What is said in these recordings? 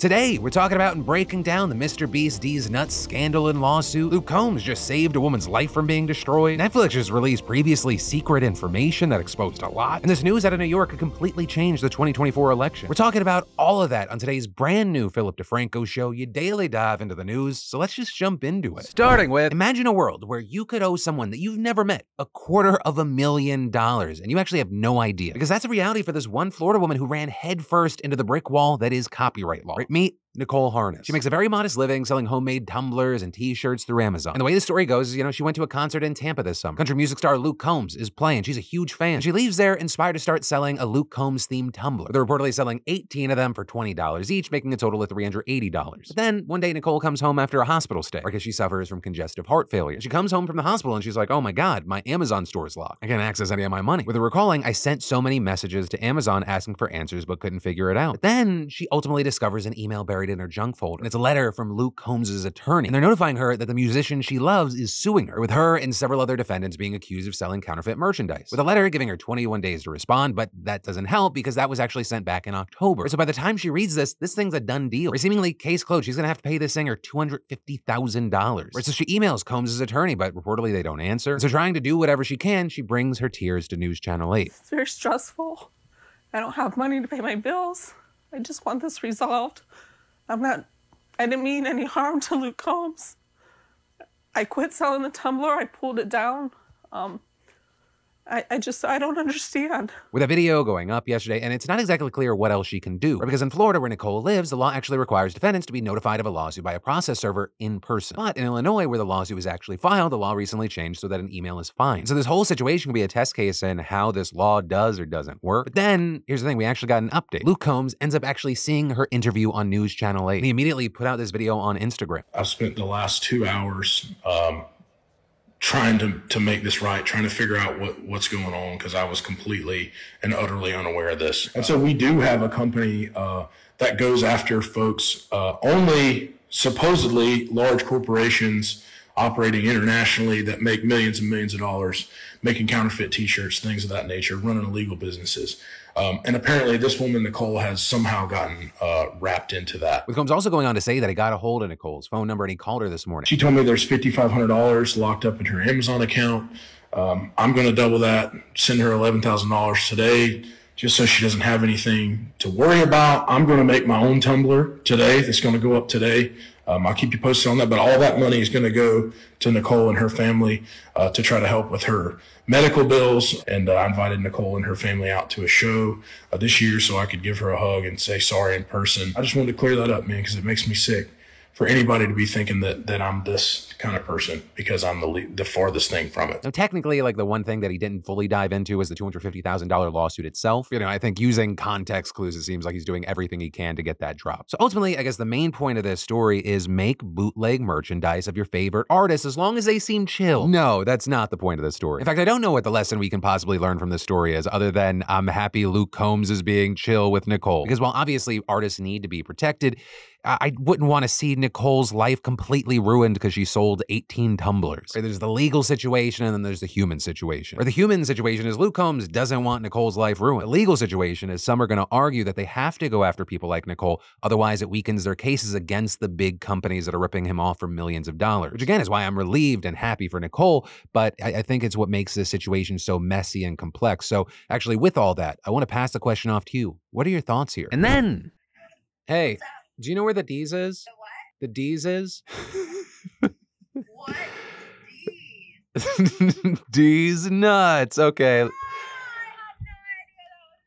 Today, we're talking about and breaking down the Mr. Beast D's Nuts scandal and lawsuit. Luke Combs just saved a woman's life from being destroyed. Netflix just released previously secret information that exposed a lot. And this news out of New York could completely change the 2024 election. We're talking about all of that on today's brand new Philip DeFranco show. You daily dive into the news, so let's just jump into it. Starting with Imagine a world where you could owe someone that you've never met a quarter of a million dollars, and you actually have no idea. Because that's a reality for this one Florida woman who ran headfirst into the brick wall that is copyright law. Right? Meet Nicole Harness. She makes a very modest living selling homemade tumblers and t-shirts through Amazon. And the way the story goes is, you know, she went to a concert in Tampa this summer. Country music star Luke Combs is playing. She's a huge fan. And she leaves there inspired to start selling a Luke Combs themed tumbler. They're reportedly selling 18 of them for $20 each, making a total of $380. But then one day Nicole comes home after a hospital stay because she suffers from congestive heart failure. She comes home from the hospital and she's like, "Oh my god, my Amazon store is locked. I can't access any of my money." With her recalling, I sent so many messages to Amazon asking for answers but couldn't figure it out. But then she ultimately discovers an email buried in her junk folder and it's a letter from Luke Combs' attorney. And they're notifying her that the musician she loves is suing her, with her and several other defendants being accused of selling counterfeit merchandise. With a letter giving her 21 days to respond, but that doesn't help because that was actually sent back in October. So by the time she reads this, this thing's a done deal. Or seemingly case closed. She's gonna have to pay this singer $250,000. So she emails Combs' attorney, but reportedly they don't answer. So trying to do whatever she can, she brings her tears to News Channel 8. It's very stressful. I don't have money to pay my bills. I just want this resolved. I'm not I didn't mean any harm to Luke Combs. I quit selling the tumbler. I pulled it down. Um, I, I just I don't understand. With a video going up yesterday, and it's not exactly clear what else she can do. Right? Because in Florida, where Nicole lives, the law actually requires defendants to be notified of a lawsuit by a process server in person. But in Illinois, where the lawsuit was actually filed, the law recently changed so that an email is fine. So this whole situation can be a test case in how this law does or doesn't work. But then here's the thing: we actually got an update. Luke Combs ends up actually seeing her interview on News Channel 8. And he immediately put out this video on Instagram. I've spent the last two hours. Um, trying to, to make this right, trying to figure out what, what's going on because I was completely and utterly unaware of this. And so we do have a company uh, that goes after folks uh, only supposedly large corporations operating internationally that make millions and millions of dollars making counterfeit t-shirts, things of that nature, running illegal businesses. Um, and apparently, this woman, Nicole, has somehow gotten uh, wrapped into that. With Combs also going on to say that he got a hold of Nicole's phone number and he called her this morning. She told me there's $5,500 locked up in her Amazon account. Um, I'm going to double that, send her $11,000 today just so she doesn't have anything to worry about. I'm going to make my own tumbler today that's going to go up today. Um, I'll keep you posted on that, but all that money is going to go to Nicole and her family uh, to try to help with her medical bills. And uh, I invited Nicole and her family out to a show uh, this year so I could give her a hug and say sorry in person. I just wanted to clear that up, man, because it makes me sick for anybody to be thinking that that I'm this kind of person because I'm the the farthest thing from it. Now, technically, like the one thing that he didn't fully dive into was the two hundred fifty thousand dollar lawsuit itself. You know, I think using context clues, it seems like he's doing everything he can to get that dropped. So ultimately, I guess the main point of this story is make bootleg merchandise of your favorite artists as long as they seem chill. No, that's not the point of the story. In fact, I don't know what the lesson we can possibly learn from this story is, other than I'm happy Luke Combs is being chill with Nicole. Because while obviously artists need to be protected, I wouldn't want to see Nicole's life completely ruined because she sold 18 tumblers. There's the legal situation and then there's the human situation. Or the human situation is Luke Combs doesn't want Nicole's life ruined. The legal situation is some are going to argue that they have to go after people like Nicole, otherwise it weakens their cases against the big companies that are ripping him off for millions of dollars. Which again is why I'm relieved and happy for Nicole, but I, I think it's what makes this situation so messy and complex. So actually, with all that, I want to pass the question off to you. What are your thoughts here? And then, hey. Do you know where the D's is? The D's is? what? D's? Deez nuts. Okay. Ah, I had no idea that was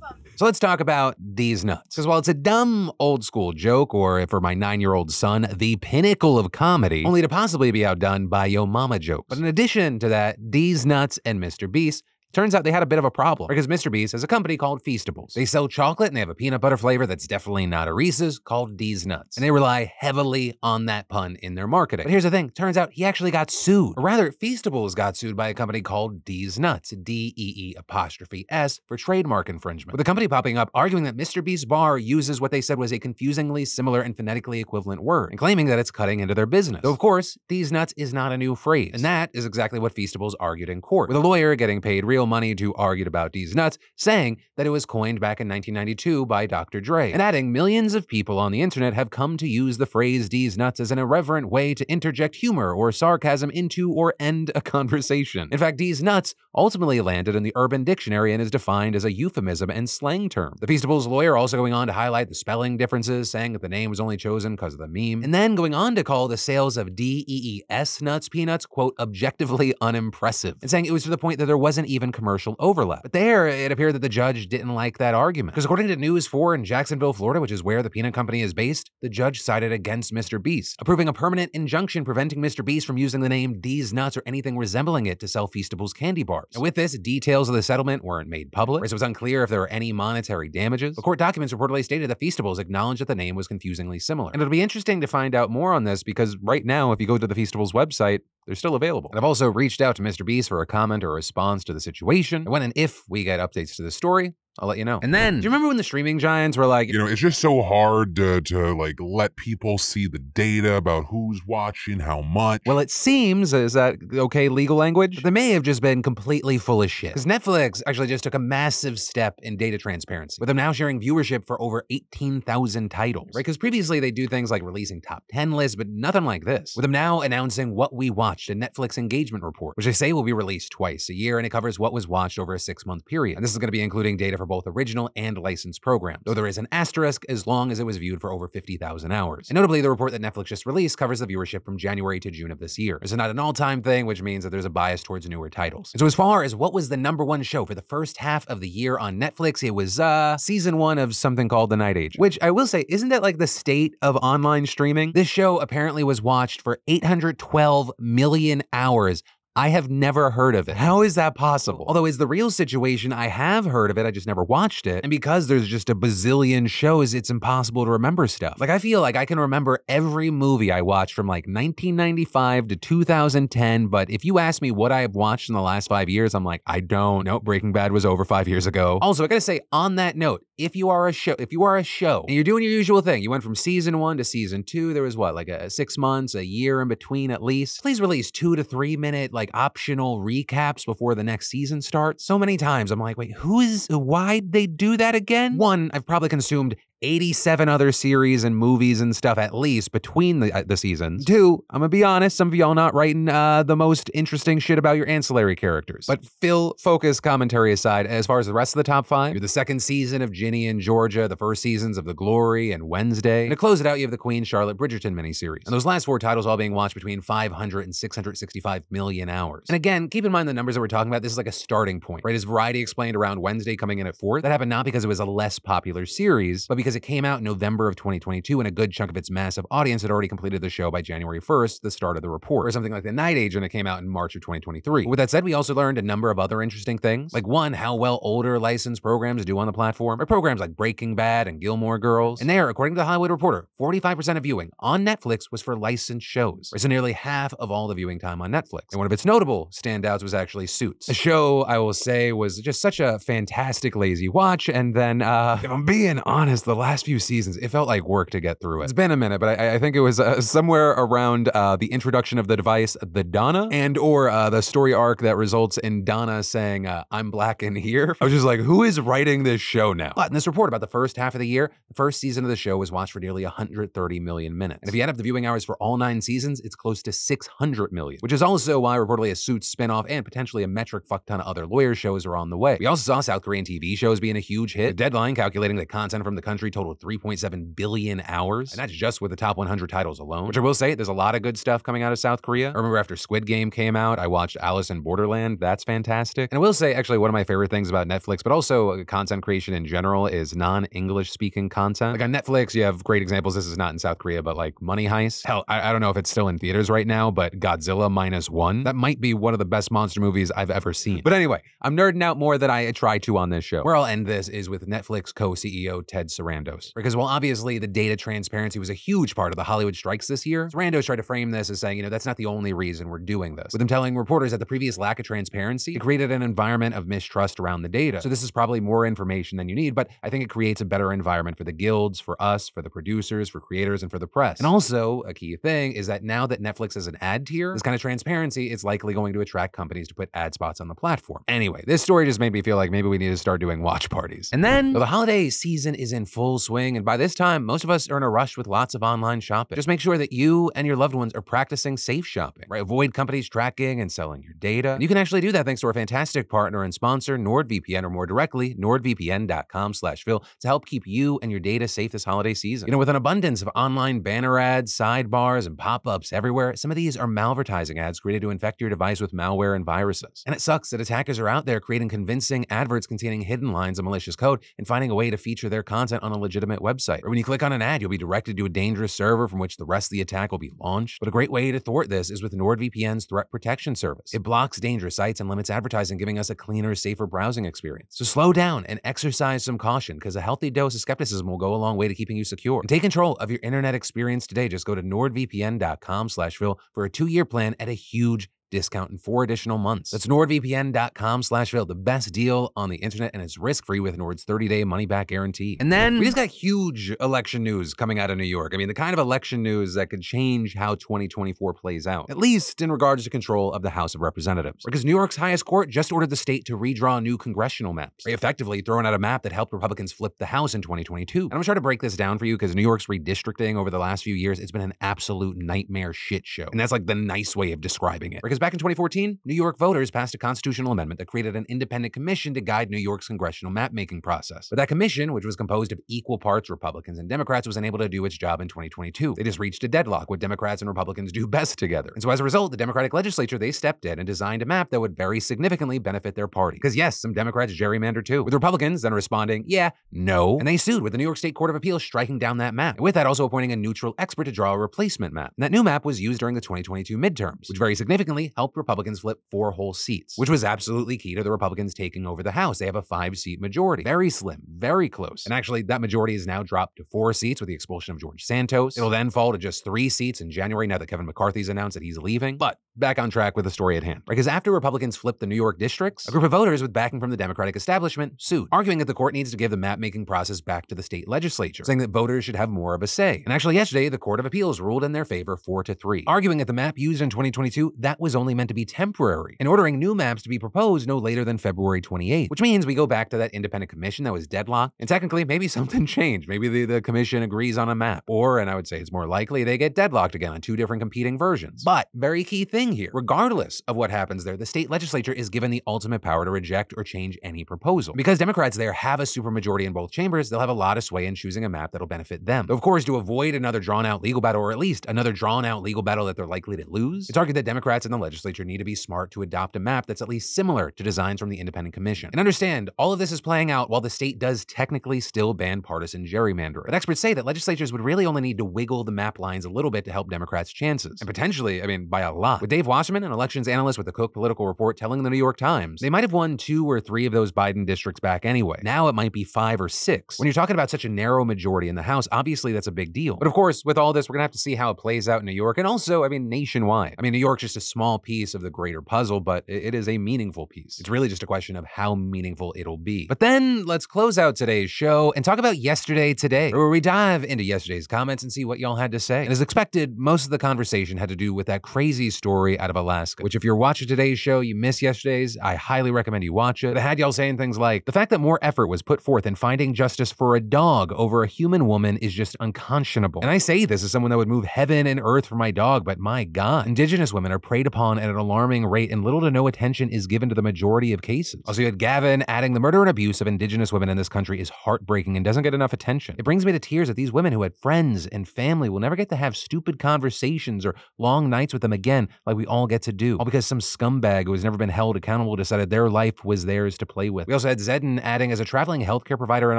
coming. So let's talk about these nuts. Because while it's a dumb old school joke, or for my nine year old son, the pinnacle of comedy, only to possibly be outdone by Yo Mama jokes. But in addition to that, these nuts and Mr. Beast Turns out they had a bit of a problem because Mr. Beast has a company called Feastables. They sell chocolate and they have a peanut butter flavor that's definitely not a Reese's called Deez Nuts. And they rely heavily on that pun in their marketing. But here's the thing turns out he actually got sued. Or rather, Feastables got sued by a company called Dee's Nuts, D E E apostrophe S, for trademark infringement. With the company popping up arguing that Mr. Beast's bar uses what they said was a confusingly similar and phonetically equivalent word and claiming that it's cutting into their business. Though, of course, Deez Nuts is not a new phrase. And that is exactly what Feastables argued in court, with a lawyer getting paid real Money to argued about Deez nuts, saying that it was coined back in 1992 by Dr. Dre, and adding millions of people on the internet have come to use the phrase Deez nuts as an irreverent way to interject humor or sarcasm into or end a conversation. In fact, Deez nuts ultimately landed in the Urban Dictionary and is defined as a euphemism and slang term. The Feastables lawyer also going on to highlight the spelling differences, saying that the name was only chosen because of the meme, and then going on to call the sales of D E E S nuts peanuts, quote, objectively unimpressive, and saying it was to the point that there wasn't even commercial overlap. But there, it appeared that the judge didn't like that argument. Because according to News 4 in Jacksonville, Florida, which is where the peanut company is based, the judge sided against Mr. Beast, approving a permanent injunction preventing Mr. Beast from using the name Deez Nuts or anything resembling it to sell Feastables candy bars. And with this, details of the settlement weren't made public, as it was unclear if there were any monetary damages. The court documents reportedly stated that Feastables acknowledged that the name was confusingly similar. And it'll be interesting to find out more on this because right now, if you go to the Feastables website, they're still available. And I've also reached out to Mr. Beast for a comment or response to the situation. And when and if we get updates to the story, I'll let you know. And then, do you remember when the streaming giants were like, You know, it's just so hard to, to like let people see the data about who's watching, how much. Well, it seems, is that okay legal language? They may have just been completely full of shit. Because Netflix actually just took a massive step in data transparency, with them now sharing viewership for over 18,000 titles, right? Because previously they do things like releasing top 10 lists, but nothing like this. With them now announcing what we watched, a Netflix engagement report, which they say will be released twice a year, and it covers what was watched over a six month period. And this is going to be including data for both original and licensed programs, though there is an asterisk as long as it was viewed for over 50,000 hours. And notably, the report that Netflix just released covers the viewership from January to June of this year. This is not an all time thing, which means that there's a bias towards newer titles. And so, as far as what was the number one show for the first half of the year on Netflix, it was uh season one of something called The Night Agent, which I will say, isn't that like the state of online streaming? This show apparently was watched for 812 million hours I have never heard of it. How is that possible? Although it's the real situation, I have heard of it, I just never watched it. And because there's just a bazillion shows, it's impossible to remember stuff. Like I feel like I can remember every movie I watched from like 1995 to 2010, but if you ask me what I have watched in the last five years, I'm like, I don't. Nope, Breaking Bad was over five years ago. Also, I gotta say, on that note, if you are a show, if you are a show and you're doing your usual thing, you went from season one to season two, there was what, like a six months, a year in between at least. Please release two to three minute, like optional recaps before the next season starts. So many times I'm like, wait, who is, why'd they do that again? One, I've probably consumed 87 other series and movies and stuff at least between the, uh, the seasons. Two, I'm gonna be honest, some of y'all not writing uh, the most interesting shit about your ancillary characters. But Phil, focus commentary aside, as far as the rest of the top five, you're the second season of Ginny and Georgia, the first seasons of The Glory and Wednesday. And to close it out, you have the Queen Charlotte Bridgerton miniseries. And those last four titles all being watched between 500 and 665 million hours. And again, keep in mind the numbers that we're talking about, this is like a starting point, right? As Variety explained around Wednesday coming in at fourth, that happened not because it was a less popular series, but because it came out in November of 2022 and a good chunk of its massive audience had already completed the show by January 1st, the start of the report, or something like The Night Agent it came out in March of 2023. With that said, we also learned a number of other interesting things, like one, how well older licensed programs do on the platform, or programs like Breaking Bad and Gilmore Girls. And there, according to the Hollywood Reporter, 45% of viewing on Netflix was for licensed shows, so nearly half of all the viewing time on Netflix. And one of its notable standouts was actually Suits, a show I will say was just such a fantastic lazy watch. And then, uh, if I'm being honest, the last few seasons, it felt like work to get through it. It's been a minute, but I, I think it was uh, somewhere around uh, the introduction of the device, the Donna, and or uh, the story arc that results in Donna saying, uh, "I'm black in here." I was just like, who is writing this show now? But in this report about the first half of the year, the first season of the show was watched for nearly 130 million minutes, and if you add up the viewing hours for all nine seasons, it's close to 600 million, which is also why reportedly a Suits spinoff and potentially a metric fuck ton of other lawyer shows are on the way. We also saw South Korean TV shows being a huge hit. The Deadline calculating that content from the country totaled 3.7 billion hours, and that's just with the top 100 titles alone. Which I will say, there's a lot of good stuff coming out of South Korea. I remember after Squid Game came out, I watched Alice in Borderland. That's fantastic. And I will say, actually, one of my favorite things about Netflix, but also uh, content creation in general, is non-English speaking content. Like on Netflix, you have great examples. This is not in South Korea, but like Money Heist. Hell, I, I don't know if it's still in theaters right now, but Godzilla minus one. That might be one of the best monster movies I've ever seen. But anyway, I'm nerding out more than I try to on this show. Where I'll end this is with Netflix co-CEO Ted Sarandos randos. Because while obviously the data transparency was a huge part of the Hollywood strikes this year, randos tried to frame this as saying, you know, that's not the only reason we're doing this. With them telling reporters that the previous lack of transparency created an environment of mistrust around the data. So this is probably more information than you need, but I think it creates a better environment for the guilds, for us, for the producers, for creators, and for the press. And also, a key thing is that now that Netflix is an ad tier, this kind of transparency is likely going to attract companies to put ad spots on the platform. Anyway, this story just made me feel like maybe we need to start doing watch parties. And then the holiday season is in full swing, and by this time, most of us are in a rush with lots of online shopping. Just make sure that you and your loved ones are practicing safe shopping, right? Avoid companies tracking and selling your data. And you can actually do that thanks to our fantastic partner and sponsor, NordVPN, or more directly, nordvpn.com slash Phil to help keep you and your data safe this holiday season. You know, with an abundance of online banner ads, sidebars, and pop-ups everywhere, some of these are malvertising ads created to infect your device with malware and viruses. And it sucks that attackers are out there creating convincing adverts containing hidden lines of malicious code and finding a way to feature their content on a legitimate website. Or when you click on an ad, you'll be directed to a dangerous server from which the rest of the attack will be launched. But a great way to thwart this is with NordVPN's threat protection service. It blocks dangerous sites and limits advertising, giving us a cleaner, safer browsing experience. So slow down and exercise some caution because a healthy dose of skepticism will go a long way to keeping you secure. And take control of your internet experience today. Just go to nordvpn.com slash Phil for a two-year plan at a huge discount in four additional months. That's nordvpn.com slash Phil, the best deal on the internet, and it's risk-free with Nord's 30-day money-back guarantee. And then we just got huge election news coming out of New York. I mean, the kind of election news that could change how 2024 plays out, at least in regards to control of the House of Representatives. Because New York's highest court just ordered the state to redraw new congressional maps, effectively throwing out a map that helped Republicans flip the House in 2022. And I'm gonna try to break this down for you because New York's redistricting over the last few years, it's been an absolute nightmare shit show. And that's like the nice way of describing it. Because back in 2014, New York voters passed a constitutional amendment that created an independent commission to guide New York's congressional map making process. But that commission, which was composed of equal parts Republicans and Democrats, was unable to do its job in 2022. They just reached a deadlock, what Democrats and Republicans do best together. And so as a result, the Democratic legislature, they stepped in and designed a map that would very significantly benefit their party. Because yes, some Democrats gerrymander too. With Republicans then responding, yeah, no. And they sued with the New York State Court of Appeals striking down that map. And with that, also appointing a neutral expert to draw a replacement map. And that new map was used during the 2022 midterms, which very significantly helped Republicans flip four whole seats, which was absolutely key to the Republicans taking over the House. They have a five seat majority. Very slim, very close. And actually, that majority is now dropped to four seats with the expulsion of George Santos. It'll then fall to just three seats in January now that Kevin McCarthy's announced that he's leaving. But back on track with the story at hand. Because after Republicans flipped the New York districts, a group of voters with backing from the Democratic establishment sued, arguing that the court needs to give the map making process back to the state legislature, saying that voters should have more of a say. And actually, yesterday, the Court of Appeals ruled in their favor 4 to 3, arguing that the map used in 2022 that was only meant to be temporary, and ordering new maps to be proposed no later than February 28, which means we go back to that independent commission that was deadlocked, and technically, maybe something changed. Maybe the, the commission agrees on a map, or, and I would say it's more likely, they get deadlocked again on two different competing versions. But, very key thing here, regardless of what happens there, the state legislature is given the ultimate power to reject or change any proposal. Because Democrats there have a supermajority in both chambers, they'll have a lot of sway in choosing a map that'll benefit them. Though, of course, to avoid another drawn out legal battle, or at least another drawn out legal battle that they're likely to lose, it's argued that Democrats in the legislature need to be smart to adopt a map that's at least similar to designs from the Independent Commission. And understand, all of this is playing out while the state does technically still ban partisan gerrymandering. But experts say that legislatures would really only need to wiggle the map lines a little bit to help Democrats' chances. And potentially, I mean, by a lot. With Dave Wasserman, an elections analyst with the Cook Political Report, telling the New York Times, they might have won two or three of those Biden districts back anyway. Now it might be five or six. When you're talking about such a narrow majority in the House, obviously that's a big deal. But of course, with all this, we're gonna have to see how it plays out in New York and also, I mean, nationwide. I mean, New York's just a small piece of the greater puzzle, but it is a meaningful piece. It's really just a question of how meaningful it'll be. But then let's close out today's show and talk about yesterday today, where we dive into yesterday's comments and see what y'all had to say. And as expected, most of the conversation had to do with that crazy story out of Alaska, which if you're watching today's show, you missed yesterday's, I highly recommend you watch it. But had y'all saying things like, the fact that more effort was put forth in finding justice for a dog over a human woman is just unconscionable. And I say this as someone that would move heaven and earth for my dog, but my God, indigenous women are preyed upon at an alarming rate and little to no attention is given to the majority of cases. Also, you had Gavin adding the murder and abuse of indigenous women in this country is heartbreaking and doesn't get enough attention. It brings me to tears that these women who had friends and family will never get to have stupid conversations or long nights with them again, like we all get to do, all because some scumbag who has never been held accountable decided their life was theirs to play with. We also had Zedden adding, as a traveling healthcare provider in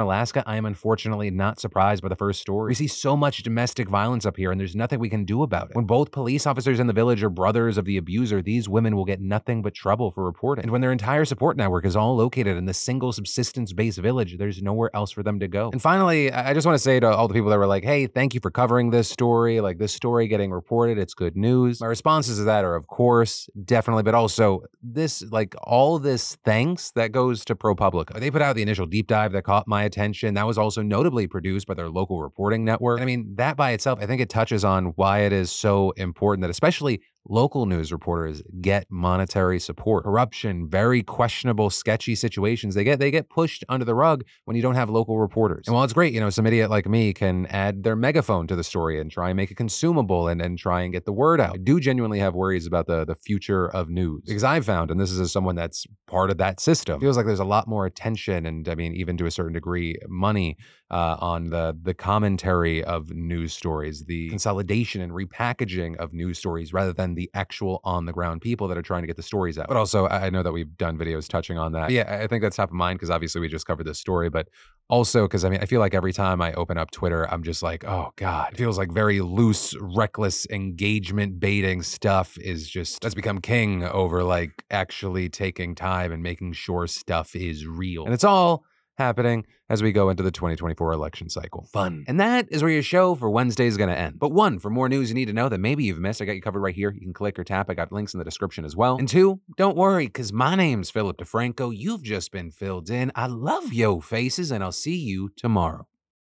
Alaska, I am unfortunately not surprised by the first story. We see so much domestic violence up here, and there's nothing we can do about it. When both police officers in the village are brothers of the abuser, these women will get nothing but trouble for reporting. And when their entire support network is all located in the single subsistence based village, there's nowhere else for them to go. And finally, I just want to say to all the people that were like, hey, thank you for covering this story. Like, this story getting reported, it's good news. My responses to that of course, definitely, but also this, like, all this thanks that goes to ProPublica. They put out the initial deep dive that caught my attention. That was also notably produced by their local reporting network. And I mean, that by itself, I think it touches on why it is so important that, especially local news reporters get monetary support. Corruption, very questionable, sketchy situations, they get they get pushed under the rug when you don't have local reporters. And while it's great, you know, some idiot like me can add their megaphone to the story and try and make it consumable and, and try and get the word out. I do genuinely have worries about the the future of news. Because I've found, and this is someone that's part of that system, feels like there's a lot more attention and I mean, even to a certain degree, money uh, on the the commentary of news stories, the consolidation and repackaging of news stories rather than the actual on the ground people that are trying to get the stories out. But also, I know that we've done videos touching on that. Yeah, I think that's top of mind because obviously we just covered this story, but also because I mean, I feel like every time I open up Twitter, I'm just like, oh God, it feels like very loose, reckless engagement baiting stuff is just has become king over like actually taking time and making sure stuff is real. And it's all happening as we go into the 2024 election cycle. Fun. And that is where your show for Wednesday is going to end. But one, for more news you need to know that maybe you've missed, I got you covered right here. You can click or tap. I got links in the description as well. And two, don't worry, because my name's Philip DeFranco. You've just been filled in. I love yo faces, and I'll see you tomorrow.